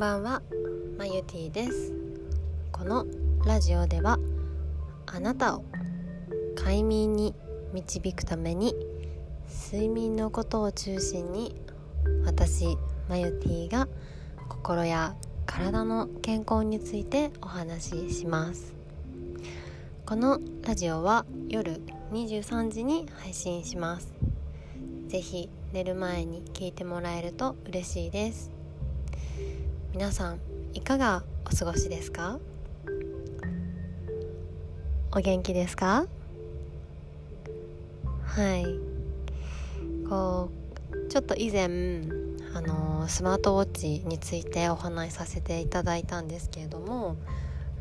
ばんはまゆティです。このラジオではあなたを快眠に導くために睡眠のことを中心に私まゆティが心や体の健康についてお話しします。このラジオは夜23時に配信します。ぜひ寝る前に聞いてもらえると嬉しいです。皆さんいかがお過ごしですか？お元気ですか？はい。こうちょっと以前あのスマートウォッチについてお話しさせていただいたんですけれども、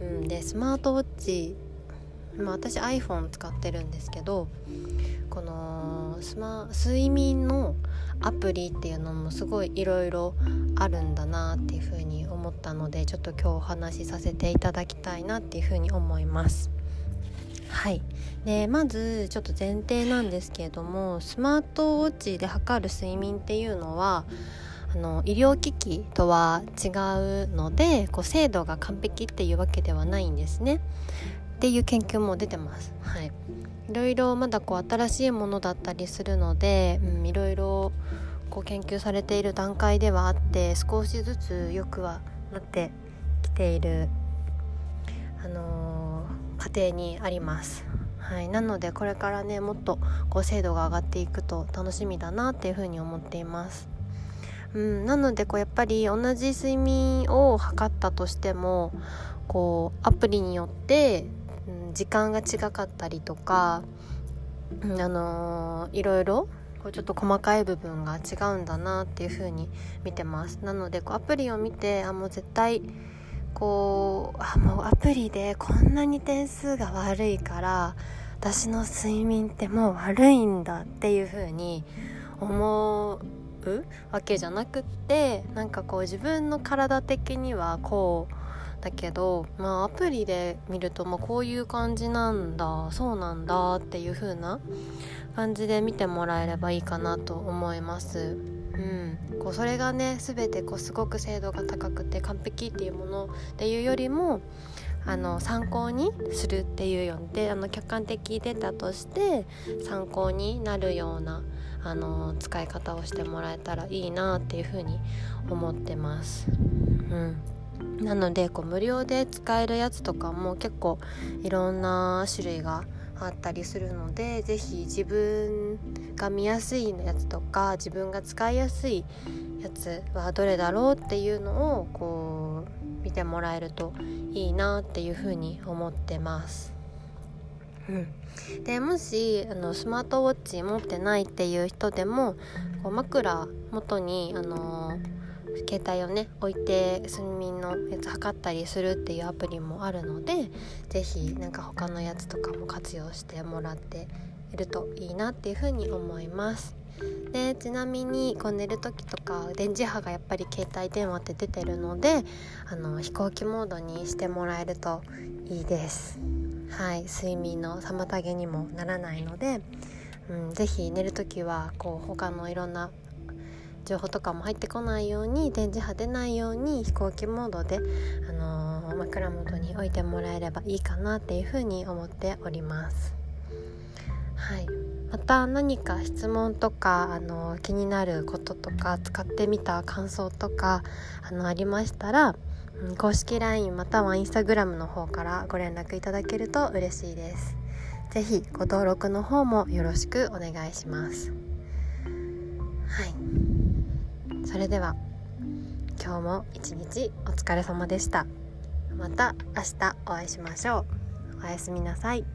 うん、でスマートウォッチ、まあ、私 iPhone 使ってるんですけどこのスマ睡眠のアプリっていうのもすごいいろいろあるんだなっていうふうに思ったのでちょっと今日お話しさせていただきたいなっていうふうに思います。はいでまずちょっと前提なんですけれどもスマートウォッチで測る睡眠っていうのはあの医療機器とは違うのでこう精度が完璧っていうわけではないんですねっていう研究も出てます。はいいろいろまだこう新しいものだったりするので、うん、いろいろこう研究されている段階ではあって少しずつよくはなってきている、あのー、過程にあります。はい、なのでこれからねもっとこう精度が上がっていくと楽しみだなっていうふうに思っています。うん、なのでこうやっぱり同じ睡眠を測ったとしてもこうアプリによってうん、時間が違かったりとか、うん、あのー、いろいろこうちょっと細かい部分が違うんだなっていう風に見てます。なのでこうアプリを見てあもう絶対こうあもうアプリでこんなに点数が悪いから私の睡眠ってもう悪いんだっていう風に思うわけじゃなくってなんかこう自分の体的にはこうだけど、まあ、アプリで見ると、まあ、こういう感じなんだそうなんだっていう風な感じで見てもらえればいいかなと思います。うん、こうそれがね全てこうすごく精度が高くて完璧っていうものっていうよりもあの参考にするっていうようであの客観的データとして参考になるようなあの使い方をしてもらえたらいいなっていうふうに思ってます。うんなのでこう無料で使えるやつとかも結構いろんな種類があったりするので是非自分が見やすいやつとか自分が使いやすいやつはどれだろうっていうのをこう見てもらえるといいなっていうふうに思ってます。うん、でもしあのスマートウォッチ持ってないっていう人でもこう枕元にあのー携帯をね置いて睡眠のやつ測ったりするっていうアプリもあるので是非なんか他のやつとかも活用してもらっているといいなっていうふうに思います。でちなみにこう寝る時とか電磁波がやっぱり携帯電話って出てるのであの飛行機モードにしてもらえるといいです。はい睡眠の妨げにもならないので、うん、ぜひ寝る時はこう他のいろんな情報とかも入ってこないように電磁波出ないように飛行機モードで、あのー、枕元に置いてもらえればいいかなっていうふうに思っております。はいまた何か質問とか、あのー、気になることとか使ってみた感想とかあのありましたら、うん、公式 LINE または Instagram の方からご連絡いただけると嬉しいです。是非ご登録の方もよろしくお願いします。はいそれでは今日も一日お疲れ様でした。また明日お会いしましょう。おやすみなさい。